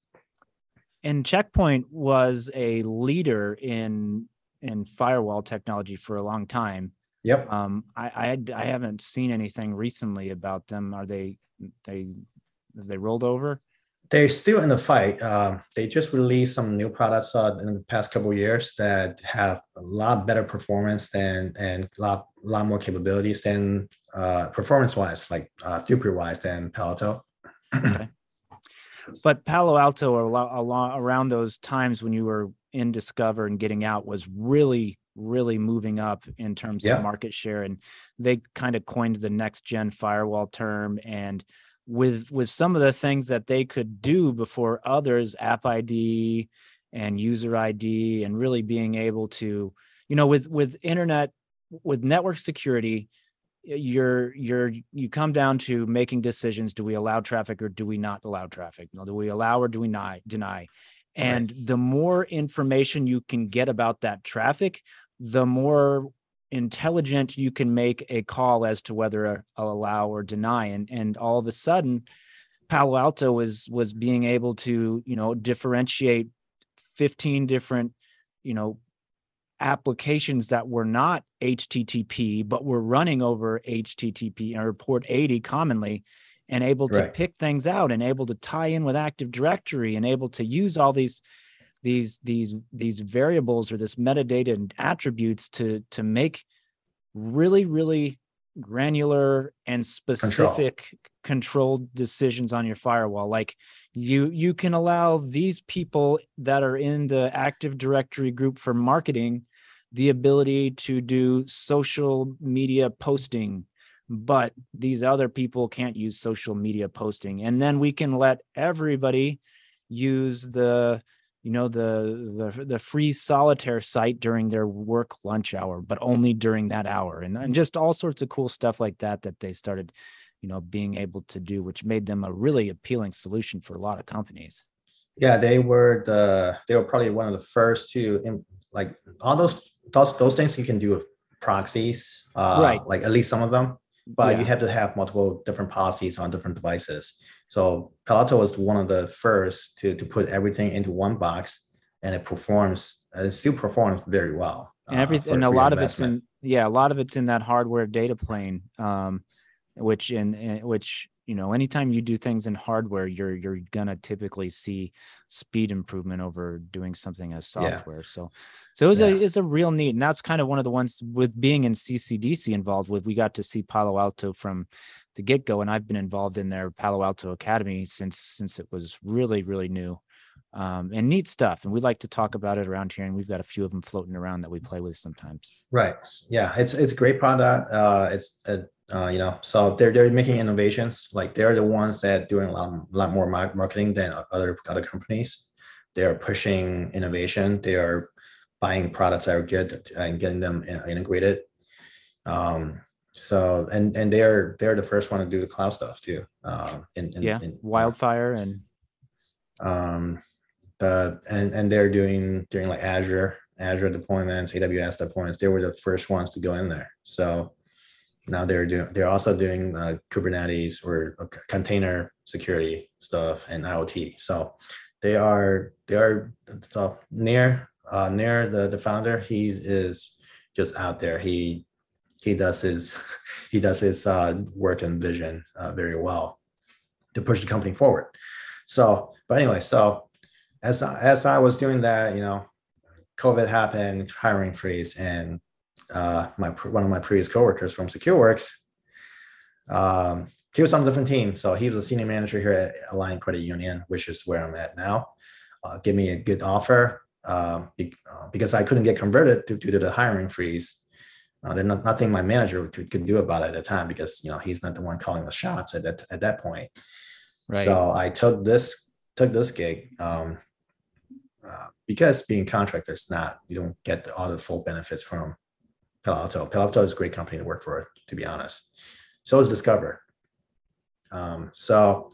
and checkpoint was a leader in in firewall technology for a long time. Yep. Um i i, I haven't seen anything recently about them. Are they they have they rolled over? They're still in the fight. Uh, they just released some new products uh, in the past couple years that have a lot better performance than and a lot, lot more capabilities than uh, performance wise like uh, throughput wise than Palo Alto. okay but Palo Alto around those times when you were in Discover and getting out was really really moving up in terms yeah. of market share and they kind of coined the next gen firewall term and with with some of the things that they could do before others app id and user id and really being able to you know with with internet with network security you're you're you come down to making decisions do we allow traffic or do we not allow traffic? Do we allow or do we not deny? And right. the more information you can get about that traffic the more intelligent you can make a call as to whether uh, I'll allow or deny. And and all of a sudden Palo Alto was was being able to you know differentiate 15 different you know applications that were not HTTP, but were running over HTTP or port 80 commonly, and able to right. pick things out and able to tie in with Active Directory and able to use all these these these these variables or this metadata and attributes to to make really really granular and specific. Controlled decisions on your firewall. Like you you can allow these people that are in the active directory group for marketing the ability to do social media posting but these other people can't use social media posting. And then we can let everybody use the you know the the the free solitaire site during their work lunch hour but only during that hour. And, and just all sorts of cool stuff like that that they started you know being able to do which made them a really appealing solution for a lot of companies yeah they were the they were probably one of the first to like all those those those things you can do with proxies uh, right like at least some of them but yeah. you have to have multiple different policies on different devices so Palo was one of the first to, to put everything into one box and it performs, it still performs very well. And everything, uh, and a lot of it's in, yeah, a lot of it's in that hardware data plane, um, which in, in which you know anytime you do things in hardware you're you're gonna typically see speed improvement over doing something as software yeah. so so it's yeah. a it's a real neat and that's kind of one of the ones with being in ccdc involved with we got to see palo alto from the get-go and i've been involved in their palo alto academy since since it was really really new um, and neat stuff. And we like to talk about it around here. And we've got a few of them floating around that we play with sometimes. Right. Yeah. It's it's great product. Uh, it's uh, uh, you know so they're they're making innovations. Like they're the ones that doing a lot, a lot more marketing than other other companies. They are pushing innovation. They are buying products that are good and getting them integrated. Um, so and and they're they're the first one to do the cloud stuff too. Um, in, in, yeah, in, wildfire and um, the and and they're doing doing like Azure Azure deployments, AWS deployments. They were the first ones to go in there. So now they're doing they're also doing uh, Kubernetes or uh, container security stuff and IoT. So they are they are so Nir uh, Nir the the founder. He is just out there. He he does his he does his uh, work and vision uh, very well to push the company forward. So, but anyway, so as as I was doing that, you know, COVID happened, hiring freeze, and uh, my one of my previous coworkers from SecureWorks, um, he was on a different team, so he was a senior manager here at Alliant Credit Union, which is where I'm at now. Uh, give me a good offer um, be, uh, because I couldn't get converted due, due to the hiring freeze. Uh, there's not, nothing my manager could, could do about it at the time because you know he's not the one calling the shots at that at that point. Right. So I took this took this gig um, uh, because being contractors, not you don't get all the full benefits from Palo Alto. Palo Alto is a great company to work for, to be honest. So is Discover. Um, so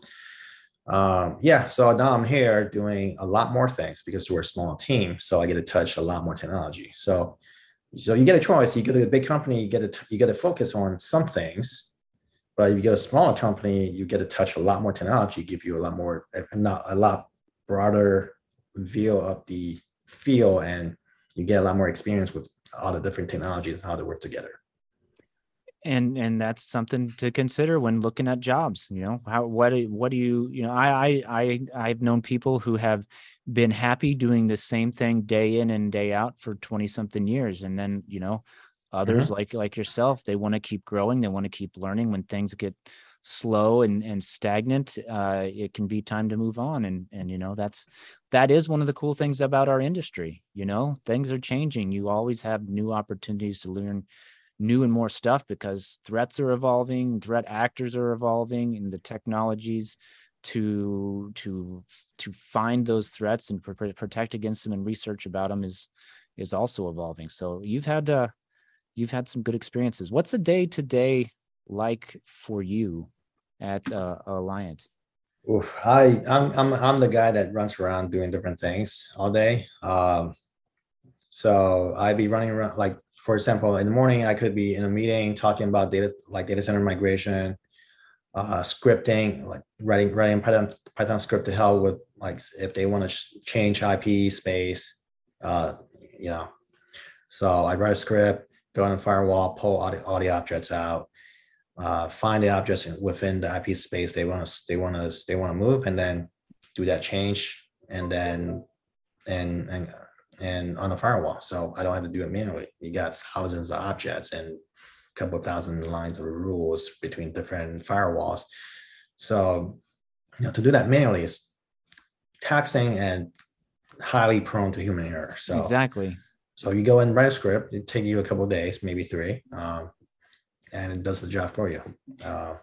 um, yeah, so now I'm here doing a lot more things because we're a small team. So I get to touch a lot more technology. So so you get a choice. You get a big company, you get to you get to focus on some things, but if you get a smaller company, you get to touch a lot more technology, give you a lot more, not a lot broader view of the field, and you get a lot more experience with all the different technologies and how they work together. And and that's something to consider when looking at jobs. You know, how what do what do you you know? I I I I've known people who have been happy doing the same thing day in and day out for 20 something years and then you know others mm-hmm. like like yourself they want to keep growing they want to keep learning when things get slow and and stagnant uh it can be time to move on. And and you know that's that is one of the cool things about our industry you know? Things are changing. You always have new opportunities to learn new and more stuff because threats are evolving threat actors are evolving and the technologies to to to find those threats and pr- protect against them and research about them is is also evolving. So you've had uh you've had some good experiences. What's a day to day like for you at uh, Alliant Oof, I I'm, I'm I'm the guy that runs around doing different things all day. Um, so I'd be running around like for example, in the morning I could be in a meeting talking about data like data center migration, uh, scripting, like writing writing Python Python script to help with like if they want to change IP space, uh, you know. So I write a script, go on the firewall, pull all the, all the objects out, uh, find the objects within the IP space they want to they want to they want to move, and then do that change, and then and and and on the firewall. So I don't have to do it manually. You got thousands of objects and a couple thousand lines of rules between different firewalls. So, you know, to do that manually is taxing and highly prone to human error. So exactly. So you go and write a script. It take you a couple days, maybe three, um, and it does the job for you. Uh,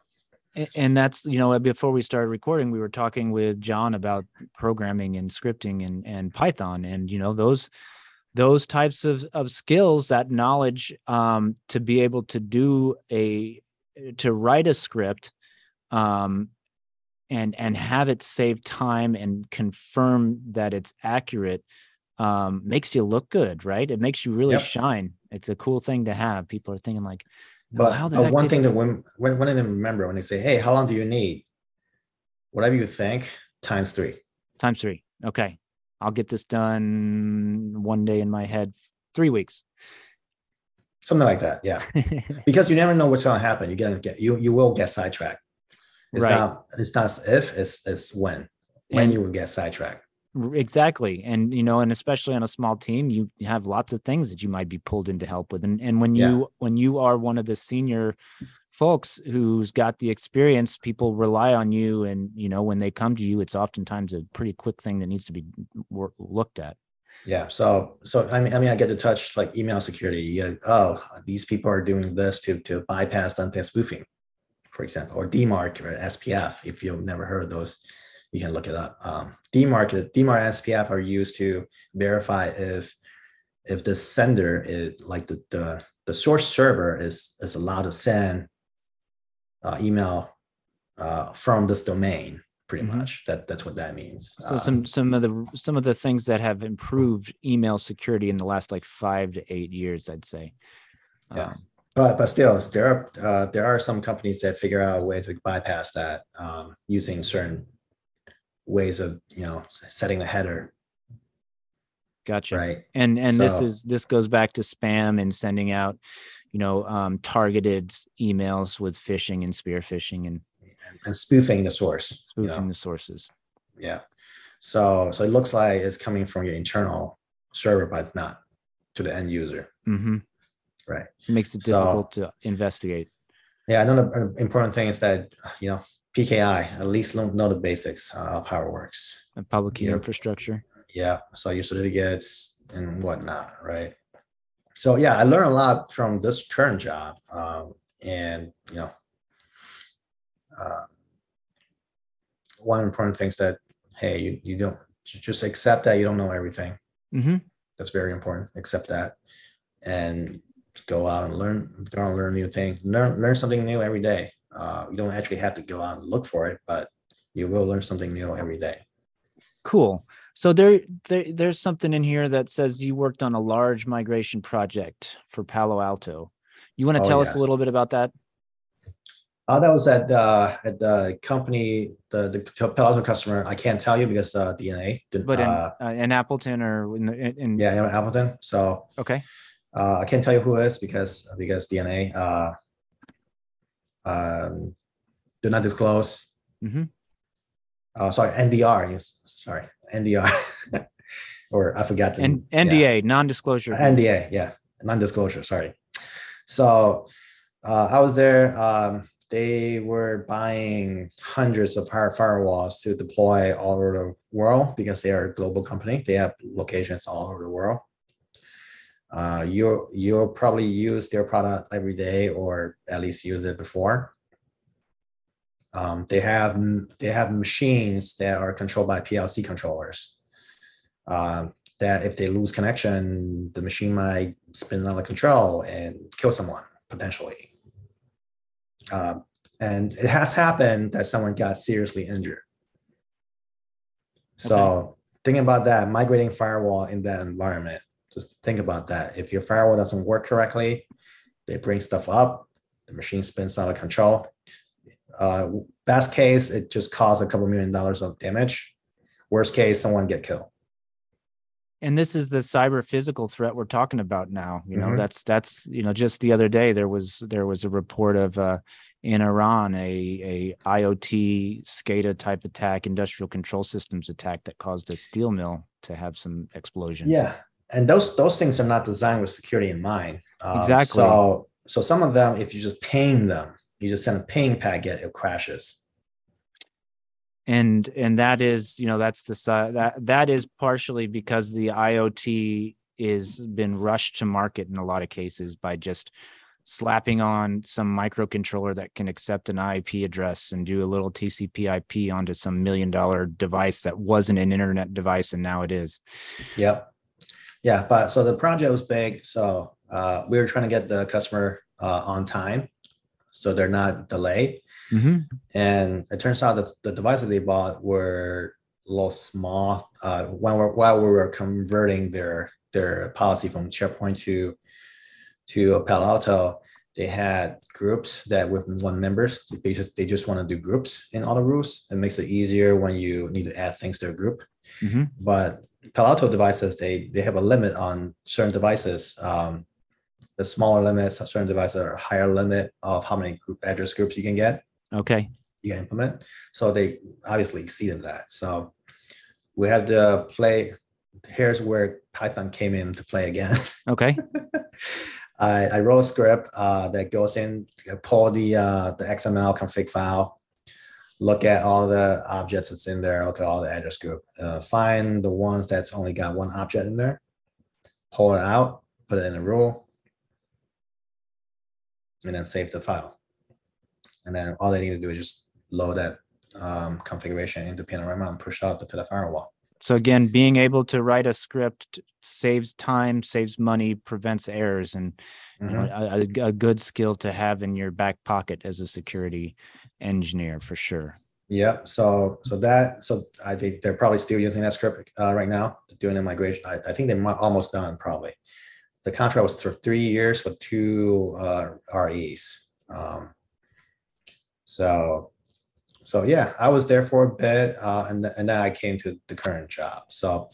and that's you know before we started recording we were talking with john about programming and scripting and and python and you know those those types of, of skills that knowledge um, to be able to do a to write a script um, and and have it save time and confirm that it's accurate um, makes you look good right it makes you really yep. shine it's a cool thing to have people are thinking like but uh, one thing that when when when they remember when they say hey how long do you need whatever you think times three times three okay I'll get this done one day in my head, three weeks. Something like that, yeah. because you never know what's going to happen. You get to get you you will get sidetracked. It's right. not it's not if it's it's when when and, you will get sidetracked. Exactly, and you know, and especially on a small team, you have lots of things that you might be pulled in to help with, and and when you when you are one of the senior folks who's got the experience people rely on you and you know when they come to you it's oftentimes a pretty quick thing that needs to be wor- looked at Yeah. So so I mean I mean I get to touch like email security. Yeah. Oh, these people are doing this to to bypass anti-spoofing, for example, or DMARC or SPF. If you've never heard of those, you can look it up. Um, DMARC, DMARC SPF are used to verify if if the sender is like the the, the source server is is allowed to send uh, email uh, from this domain. Pretty Mhm. much that that's what that means. so Uh, some some of the some of the things that have improved email security in the last like five to eight years i'd say Yeah. Um, but but still there are uh, there are some companies that figure out a way to bypass that um, using certain ways of you know setting the header. Gotcha. Right. And and this is this goes back to spam and sending out you know um targeted emails with phishing and spear phishing and and, spoofing the source you spoofing know? the sources. Yeah. So so it looks like it's coming from your internal server but it's not to the end user. Hmm right. Makes it So- difficult to investigate. Yeah another uh, important thing is that you know pki at least know the basics uh, of how it works. And public key infrastructure. Yeah so your certificates and whatnot right? So yeah i learned a lot from this current job um, and you know uh, one important thing is that hey you, you don't ju- just accept that you don't know everything. Hmm that's very important accept that and go out and learn go and learn new things. Learn learn something new every day uh, you don't actually have to go out and look for it but you will learn something new every day cool so there, there there's something in here that says you worked on a large migration project for palo alto you want to Oh, tell us a little bit about that Uh, that was at uh, at the company, the the Palo Alto customer. I can't tell you because uh, DNA. Did, but in uh, uh, in appleton or in, in, in yeah, in Appleton. So okay uh, I can't tell you who it is because because DNA. Uh, um, do not disclose. Mm-hmm. Uh, sorry, NDR. Yes, sorry, NDR. or I forgot the yeah. nda non-disclosure NDA, yeah, non-disclosure. Sorry. So uh, I was there. Um, they were buying hundreds of fire firewalls to deploy all over the world because they are a global company. They have locations all over the world. Uh, you you'll probably use their product every day, or at least use it before. Um, they have they have machines that are controlled by PLC controllers. Um, that if they lose connection, the machine might spin out of control and kill someone potentially. Um, and it has happened that someone got seriously injured. So thinking about that, migrating firewall in that environment, just think about that. If your firewall doesn't work correctly, they bring stuff up, the machine spins out of control. Uh, best case, it just caused a couple million dollars of damage. Worst case, someone get killed. and this is the cyber physical threat we're talking about now you know Mhm. that's that's you know just the other day there was there was a report of uh in iran a a iot scada type attack industrial control systems attack that caused a steel mill to have some explosions Yeah, and those those things are not designed with security in mind. Um, Exactly. So so some of them, if you just ping them, you just send a ping packet, it crashes. and and that is you know that's the that that is partially because the iot is been rushed to market in a lot of cases by just slapping on some microcontroller that can accept an ip address and do a little tcp ip onto some million dollar device that wasn't an internet device and now it is Yep. Yeah, but so the project was big, so uh, we were trying to get the customer uh, on time, so they're not delayed. Mhm. And it turns out that the devices they bought were a little small. Uh, when we're, while we were converting their their policy from Checkpoint to to Palo Alto, they had groups that with one members. They just they just want to do groups in all the rules. It makes it easier when you need to add things to a group. Mhm. But Palo Alto devices they they have a limit on certain devices. Um, the smaller limits, certain devices are a higher limit of how many group address groups you can get okay you can implement. So they obviously exceeded that. So we had to play. Here's where Python came in to play again. okay I, I wrote a script uh, that goes in, pull the uh, the XML config file, look at all the objects that's in there, look at all the address group, uh, find the ones that's only got one object in there, pull it out, put it in a rule, and then save the file. And then all they need to do is just load that um, configuration into Panorama and push out to the firewall. So again, being able to write a script saves time, saves money, prevents errors, and you know, Mhm. a, a- a good skill to have in your back pocket as a security engineer for sure. Yeah. So so that so I think they're probably still using that script uh, right now doing the migration. I, I think they're almost done probably. The contract was for three years with two uh, REs. Um, so so yeah, I was there for a bit, uh, and and then I came to the current job. So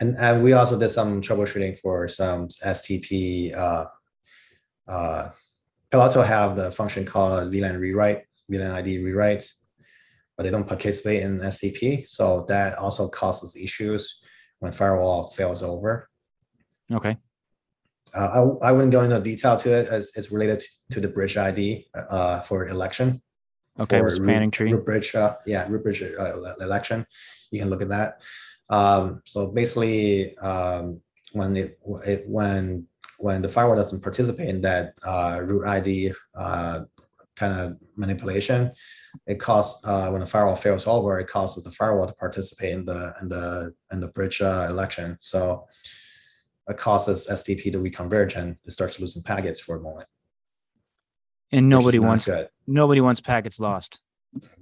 and and we also did some troubleshooting for some STP. Uh, uh, Palo Alto have the function called VLAN rewrite, VLAN ID rewrite but they don't participate in STP. So that also causes issues when firewall fails over. Okay. Uh, I, I wouldn't go into detail to it as it's related to, to the bridge ID uh, for election. Okay. root- spanning tree. bridge, uh, yeah, root bridge uh, election. You can look at that. Um, so basically, um, when it, it when when the firewall doesn't participate in that uh, root ID uh, kind of manipulation, it causes uh, when the firewall fails over, it causes the firewall to participate in the in the in the bridge uh, election. So it causes STP to reconverge and it starts losing packets for a moment. And nobody wants good. nobody wants packets lost.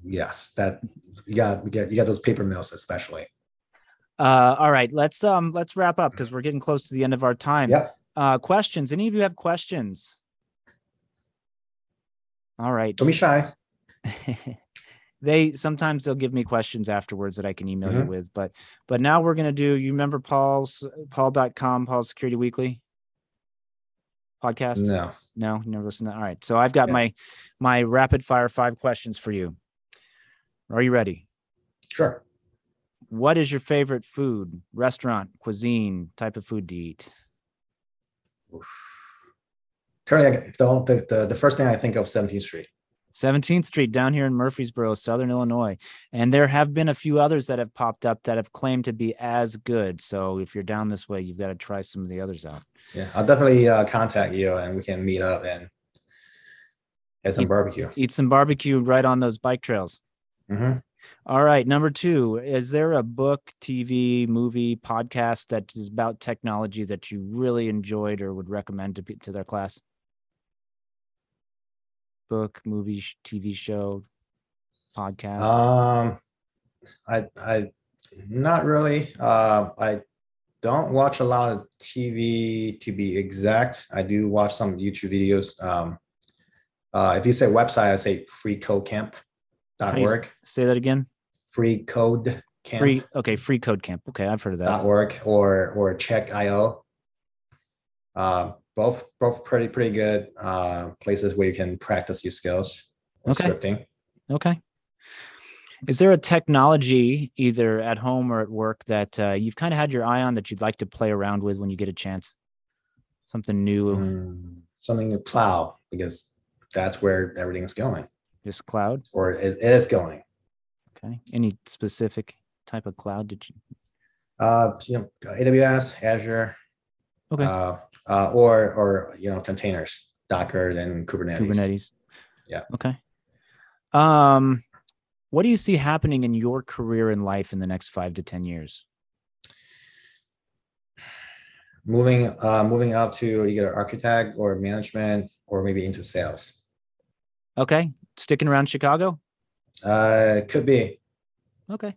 Yes, that you got you get you got those paper mills especially. Uh, all right, let's um let's wrap up because we're getting close to the end of our time. Yep. Uh, questions? Any of you have questions? All right. Don't be shy. they sometimes they'll give me questions afterwards that I can email you Mhm. with, but but now we're gonna do. You remember Paul's Paul.com, Paul Security Weekly podcast? No. No, you never listened to that. All right. So I've got Yeah. my my rapid fire five questions for you. Are you ready? Sure. What is your favorite food, restaurant, cuisine, type of food to eat? Currently, the, the, the, the first thing I think of 17th Street. 17th Street down here in Murphysboro, Southern Illinois. And there have been a few others that have popped up that have claimed to be as good. So if you're down this way, you've got to try some of the others out. Yeah, I'll definitely uh, contact you and we can meet up and have some Eat- barbecue. Eat some barbecue right on those bike trails. hmm All right. Number two, is there a book, TV, movie, podcast that is about technology that you really enjoyed or would recommend to, to their class? Book, movie, sh- TV show, podcast. Um, I, I, not really. Uh, I don't watch a lot of TV to be exact. I do watch some YouTube videos. Um, uh, if you say website, I say freecodecamp.org. Say that again. Free code camp. Free. Okay. Free code camp. Okay. I've heard of that. dot org or or check.io. Uh, both both pretty pretty good uh, places where you can practice your skills Okay. scripting. Okay. Is there a technology either at home or at work that uh, you've kind of had your eye on that you'd like to play around with when you get a chance? Something new, Mm, something in cloud because that's where everything's going just cloud. or is it it is going. Okay. Any specific type of cloud did you? Uh, you know, AWS, Azure, Okay. uh, uh, or or you know containers, Docker, and Kubernetes. Kubernetes. Yeah. Okay. Um, what do you see happening in your career and life in the next five to ten years? Moving uh, moving up to either architect or management or maybe into sales. Okay. Sticking around Chicago. Uh, could be. Okay.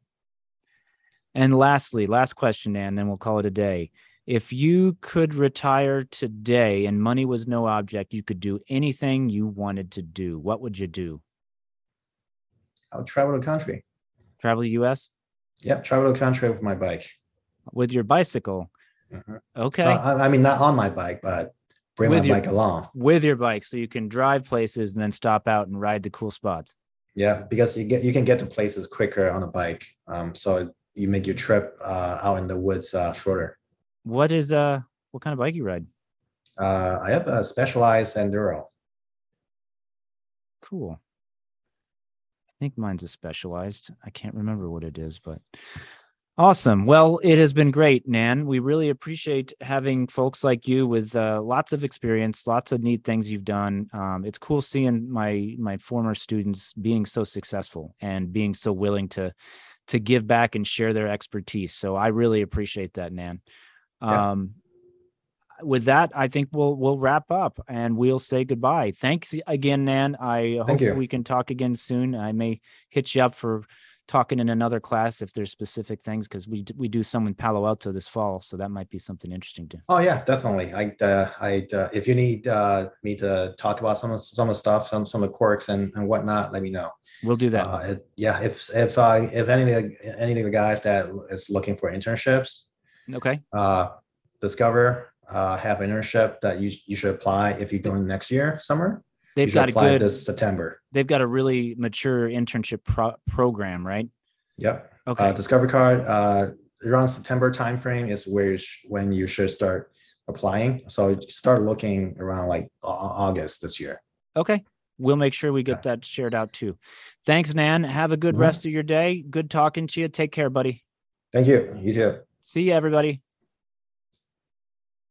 And lastly, last question, Dan, then we'll call it a day. If you could retire today and money was no object, you could do anything you wanted to do. What would you do? I would travel the country. Travel the US Yep, travel the country with my bike. with your bicycle. Mhm. Okay. I, I mean, not on my bike, but bring With my your- bike along. with your bike so you can drive places and then stop out and ride the cool spots. Yeah, because you get you can get to places quicker on a bike. Um, so you make your trip uh, out in the woods uh, shorter. What is uh what kind of bike you ride? Uh, I have a specialized enduro. Cool. I think mine's a specialized. I can't remember what it is, but awesome. Well, it has been great, Nan. We really appreciate having folks like you with uh, lots of experience, lots of neat things you've done. Um, it's cool seeing my my former students being so successful and being so willing to to give back and share their expertise. So I really appreciate that, Nan. Yeah. Um, with that, I think we'll we'll wrap up and we'll say goodbye. Thanks again, Nan. I hope you. we can talk again soon. I may hit you up for talking in another class if there's specific things because we we do some in Palo Alto this fall, so that might be something interesting to. Oh yeah, definitely. I uh, I uh, if you need uh, me to talk about some of some of the stuff, some some of the quirks and, and whatnot, let me know. We'll do that. Uh, it- yeah, if if uh, if any of the any of the guys that is looking for internships, okay. uh, Discover uh, have internship that you you should apply if you're going next year summer. They've got a apply good. this September. They've got a really mature internship pro- program, right? Yep. Okay. Uh, Discovery card uh, around September timeframe is where you sh- when you should start applying. So start looking around like August this year. Okay. We'll make sure we get that shared out too. Thanks, Nan. Have a good Mhm. rest of your day. Good talking to you. Take care, buddy. Thank you. You too. See you, everybody.